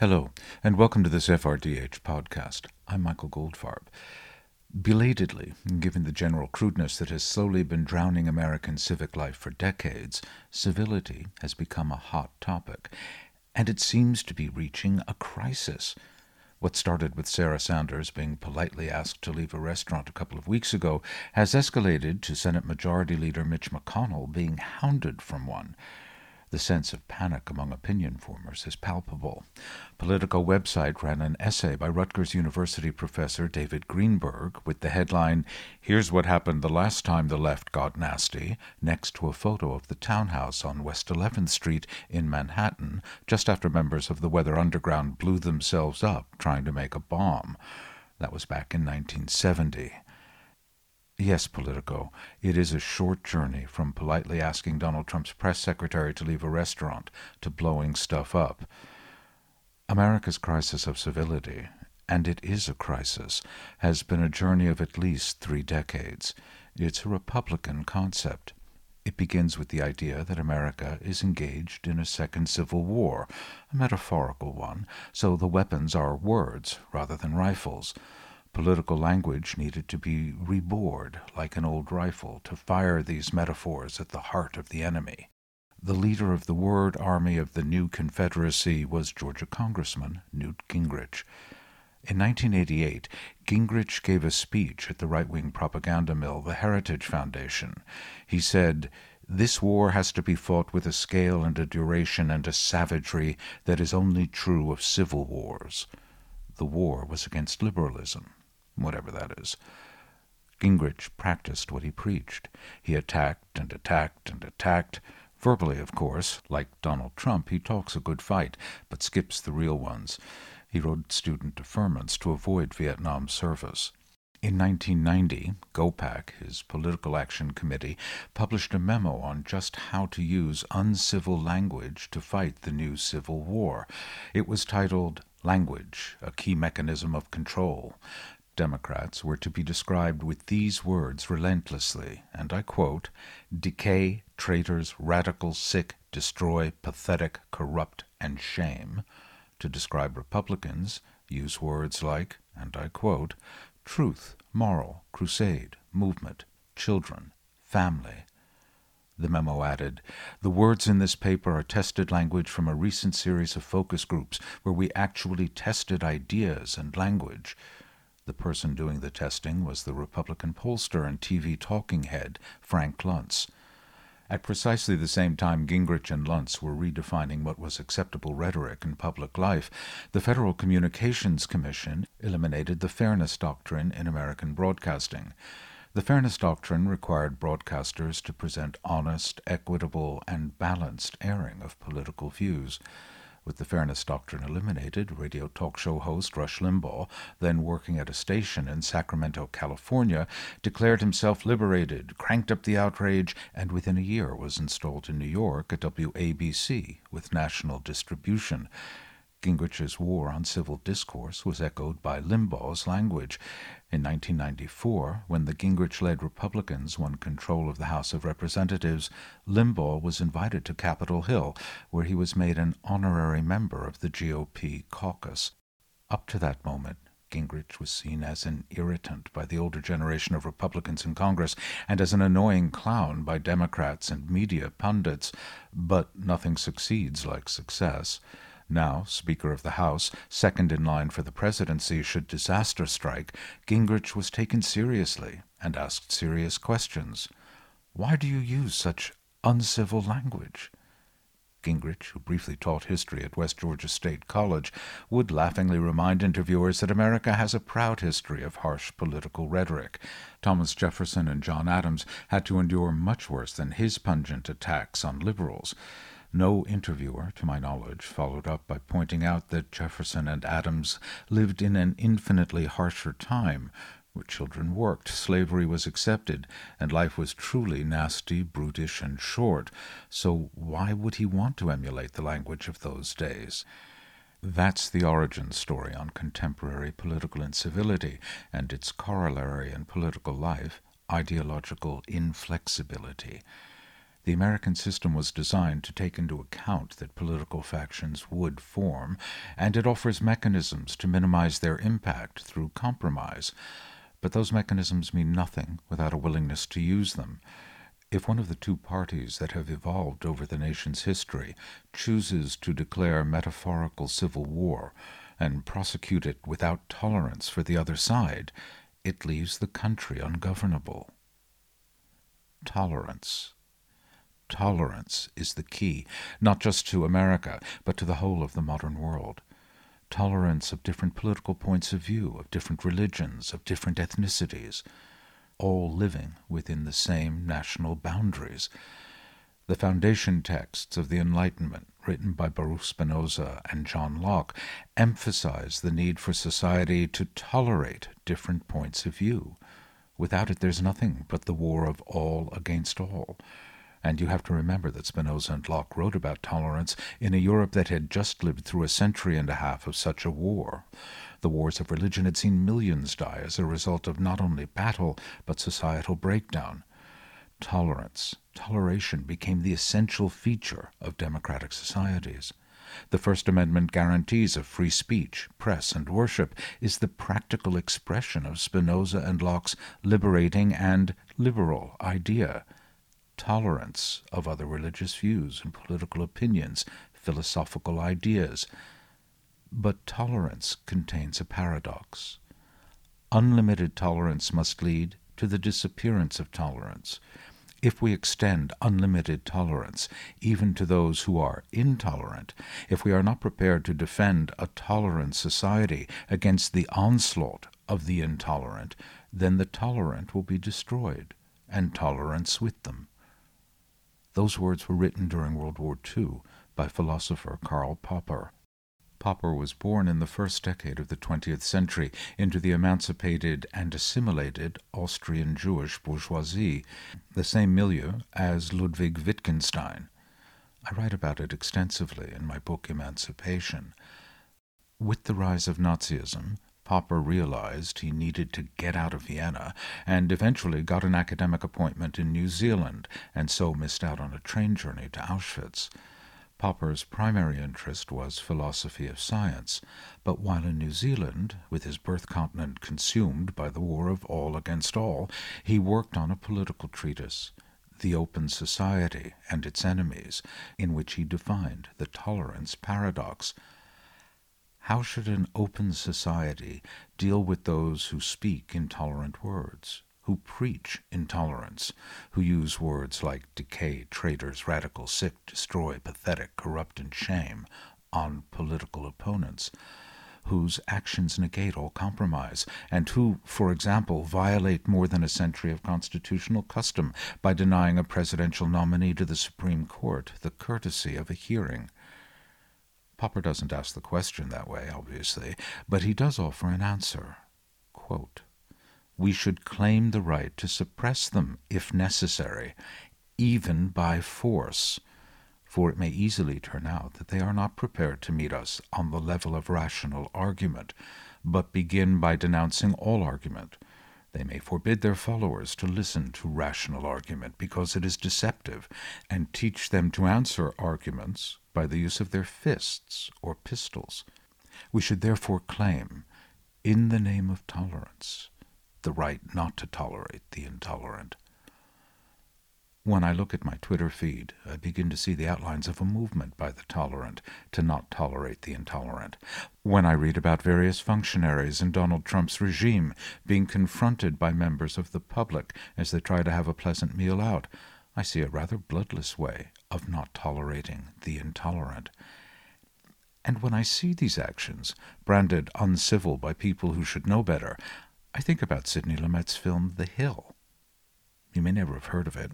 Hello, and welcome to this FRDH podcast. I'm Michael Goldfarb. Belatedly, given the general crudeness that has slowly been drowning American civic life for decades, civility has become a hot topic, and it seems to be reaching a crisis. What started with Sarah Sanders being politely asked to leave a restaurant a couple of weeks ago has escalated to Senate Majority Leader Mitch McConnell being hounded from one. The sense of panic among opinion formers is palpable. Politico website ran an essay by Rutgers University professor David Greenberg with the headline, Here's What Happened the Last Time the Left Got Nasty, next to a photo of the townhouse on West 11th Street in Manhattan, just after members of the Weather Underground blew themselves up trying to make a bomb. That was back in 1970. Yes, Politico, it is a short journey from politely asking Donald Trump's press secretary to leave a restaurant to blowing stuff up. America's crisis of civility, and it is a crisis, has been a journey of at least three decades. It's a Republican concept. It begins with the idea that America is engaged in a second civil war, a metaphorical one, so the weapons are words rather than rifles. Political language needed to be rebored like an old rifle to fire these metaphors at the heart of the enemy. The leader of the word army of the new Confederacy was Georgia Congressman Newt Gingrich. In 1988, Gingrich gave a speech at the right wing propaganda mill, the Heritage Foundation. He said, This war has to be fought with a scale and a duration and a savagery that is only true of civil wars. The war was against liberalism whatever that is. Gingrich practiced what he preached. He attacked and attacked and attacked. Verbally, of course. Like Donald Trump, he talks a good fight, but skips the real ones. He rode student deferments to avoid Vietnam service. In 1990, GOPAC, his political action committee, published a memo on just how to use uncivil language to fight the new Civil War. It was titled Language, a Key Mechanism of Control. Democrats were to be described with these words relentlessly, and I quote, decay, traitors, radical, sick, destroy, pathetic, corrupt, and shame. To describe Republicans, use words like, and I quote, truth, moral, crusade, movement, children, family. The memo added, The words in this paper are tested language from a recent series of focus groups where we actually tested ideas and language. The person doing the testing was the Republican pollster and TV talking head, Frank Luntz. At precisely the same time Gingrich and Luntz were redefining what was acceptable rhetoric in public life, the Federal Communications Commission eliminated the Fairness Doctrine in American broadcasting. The Fairness Doctrine required broadcasters to present honest, equitable, and balanced airing of political views. With the fairness doctrine eliminated, radio talk show host Rush Limbaugh, then working at a station in Sacramento, California, declared himself liberated, cranked up the outrage, and within a year was installed in New York at WABC with national distribution. Gingrich's war on civil discourse was echoed by Limbaugh's language. In 1994, when the Gingrich led Republicans won control of the House of Representatives, Limbaugh was invited to Capitol Hill, where he was made an honorary member of the GOP caucus. Up to that moment, Gingrich was seen as an irritant by the older generation of Republicans in Congress and as an annoying clown by Democrats and media pundits. But nothing succeeds like success. Now Speaker of the House, second in line for the presidency should disaster strike, Gingrich was taken seriously and asked serious questions. Why do you use such uncivil language? Gingrich, who briefly taught history at West Georgia State College, would laughingly remind interviewers that America has a proud history of harsh political rhetoric. Thomas Jefferson and John Adams had to endure much worse than his pungent attacks on liberals. No interviewer, to my knowledge, followed up by pointing out that Jefferson and Adams lived in an infinitely harsher time, where children worked, slavery was accepted, and life was truly nasty, brutish, and short. So why would he want to emulate the language of those days? That's the origin story on contemporary political incivility and its corollary in political life, ideological inflexibility. The American system was designed to take into account that political factions would form, and it offers mechanisms to minimize their impact through compromise. But those mechanisms mean nothing without a willingness to use them. If one of the two parties that have evolved over the nation's history chooses to declare metaphorical civil war and prosecute it without tolerance for the other side, it leaves the country ungovernable. Tolerance. Tolerance is the key, not just to America, but to the whole of the modern world. Tolerance of different political points of view, of different religions, of different ethnicities, all living within the same national boundaries. The foundation texts of the Enlightenment, written by Baruch Spinoza and John Locke, emphasize the need for society to tolerate different points of view. Without it, there's nothing but the war of all against all. And you have to remember that Spinoza and Locke wrote about tolerance in a Europe that had just lived through a century and a half of such a war. The wars of religion had seen millions die as a result of not only battle, but societal breakdown. Tolerance, toleration became the essential feature of democratic societies. The First Amendment guarantees of free speech, press, and worship is the practical expression of Spinoza and Locke's liberating and liberal idea tolerance of other religious views and political opinions, philosophical ideas. But tolerance contains a paradox. Unlimited tolerance must lead to the disappearance of tolerance. If we extend unlimited tolerance even to those who are intolerant, if we are not prepared to defend a tolerant society against the onslaught of the intolerant, then the tolerant will be destroyed, and tolerance with them. Those words were written during World War II by philosopher Karl Popper. Popper was born in the first decade of the 20th century into the emancipated and assimilated Austrian Jewish bourgeoisie, the same milieu as Ludwig Wittgenstein. I write about it extensively in my book Emancipation. With the rise of Nazism, Popper realized he needed to get out of Vienna and eventually got an academic appointment in New Zealand and so missed out on a train journey to Auschwitz. Popper's primary interest was philosophy of science, but while in New Zealand, with his birth continent consumed by the war of all against all, he worked on a political treatise, The Open Society and Its Enemies, in which he defined the tolerance paradox how should an open society deal with those who speak intolerant words, who preach intolerance, who use words like decay, traitors, radical, sick, destroy, pathetic, corrupt, and shame on political opponents? whose actions negate all compromise, and who, for example, violate more than a century of constitutional custom by denying a presidential nominee to the Supreme Court the courtesy of a hearing. Popper doesn't ask the question that way, obviously, but he does offer an answer. Quote, we should claim the right to suppress them if necessary, even by force, for it may easily turn out that they are not prepared to meet us on the level of rational argument, but begin by denouncing all argument. They may forbid their followers to listen to rational argument because it is deceptive, and teach them to answer arguments by the use of their fists or pistols. We should therefore claim, in the name of tolerance, the right not to tolerate the intolerant. When I look at my Twitter feed, I begin to see the outlines of a movement by the tolerant to not tolerate the intolerant. When I read about various functionaries in Donald Trump's regime being confronted by members of the public as they try to have a pleasant meal out, I see a rather bloodless way of not tolerating the intolerant. And when I see these actions, branded uncivil by people who should know better, I think about Sidney Lumet's film The Hill. You may never have heard of it.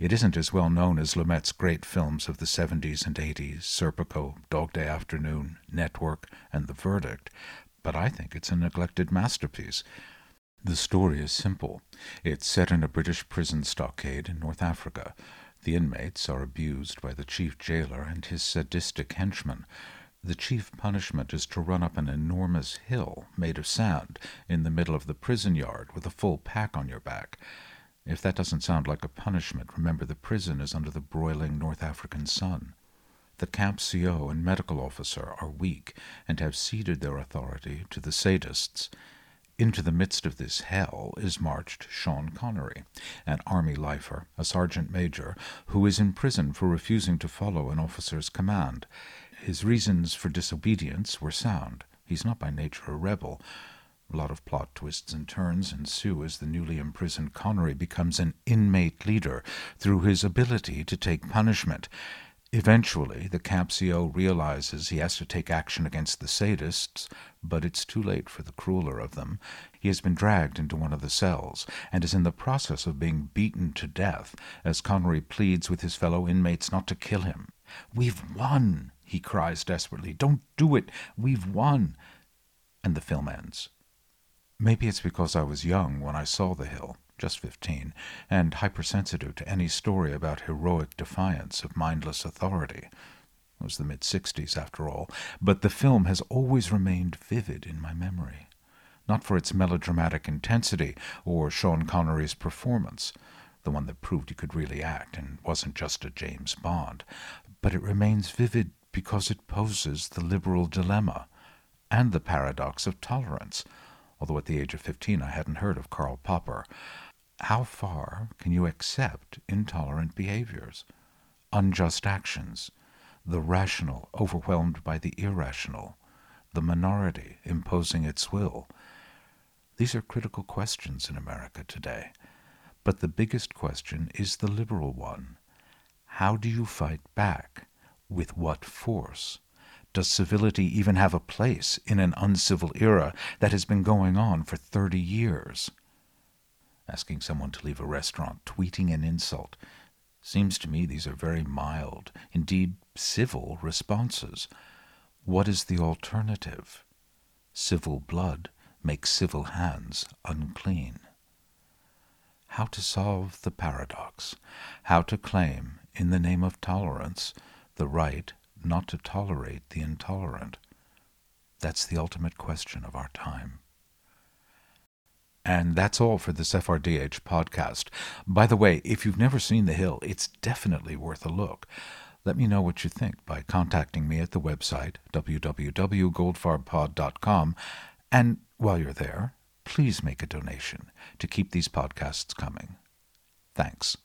It isn't as well known as Lumet's great films of the 70s and 80s, Serpico, Dog Day Afternoon, Network, and The Verdict, but I think it's a neglected masterpiece. The story is simple. It's set in a British prison stockade in North Africa. The inmates are abused by the chief jailer and his sadistic henchmen. The chief punishment is to run up an enormous hill made of sand in the middle of the prison yard with a full pack on your back. If that doesn't sound like a punishment, remember the prison is under the broiling North African sun. The camp CO and medical officer are weak and have ceded their authority to the sadists. Into the midst of this hell is marched Sean Connery, an army lifer, a sergeant major, who is in prison for refusing to follow an officer's command. His reasons for disobedience were sound. He's not by nature a rebel. A lot of plot twists and turns ensue as the newly imprisoned Connery becomes an inmate leader through his ability to take punishment. Eventually, the camp CO realizes he has to take action against the sadists, but it's too late for the crueler of them. He has been dragged into one of the cells and is in the process of being beaten to death as Connery pleads with his fellow inmates not to kill him. We've won, he cries desperately. Don't do it. We've won. And the film ends. Maybe it's because I was young when I saw The Hill, just fifteen, and hypersensitive to any story about heroic defiance of mindless authority. It was the mid 60s, after all, but the film has always remained vivid in my memory. Not for its melodramatic intensity or Sean Connery's performance, the one that proved he could really act and wasn't just a James Bond, but it remains vivid because it poses the liberal dilemma and the paradox of tolerance although at the age of 15 I hadn't heard of Karl Popper. How far can you accept intolerant behaviors, unjust actions, the rational overwhelmed by the irrational, the minority imposing its will? These are critical questions in America today. But the biggest question is the liberal one. How do you fight back? With what force? Does civility even have a place in an uncivil era that has been going on for 30 years? Asking someone to leave a restaurant, tweeting an insult. Seems to me these are very mild, indeed civil responses. What is the alternative? Civil blood makes civil hands unclean. How to solve the paradox, how to claim, in the name of tolerance, the right not to tolerate the intolerant. That's the ultimate question of our time. And that's all for this FRDH podcast. By the way, if you've never seen The Hill, it's definitely worth a look. Let me know what you think by contacting me at the website www.goldfarbpod.com. And while you're there, please make a donation to keep these podcasts coming. Thanks.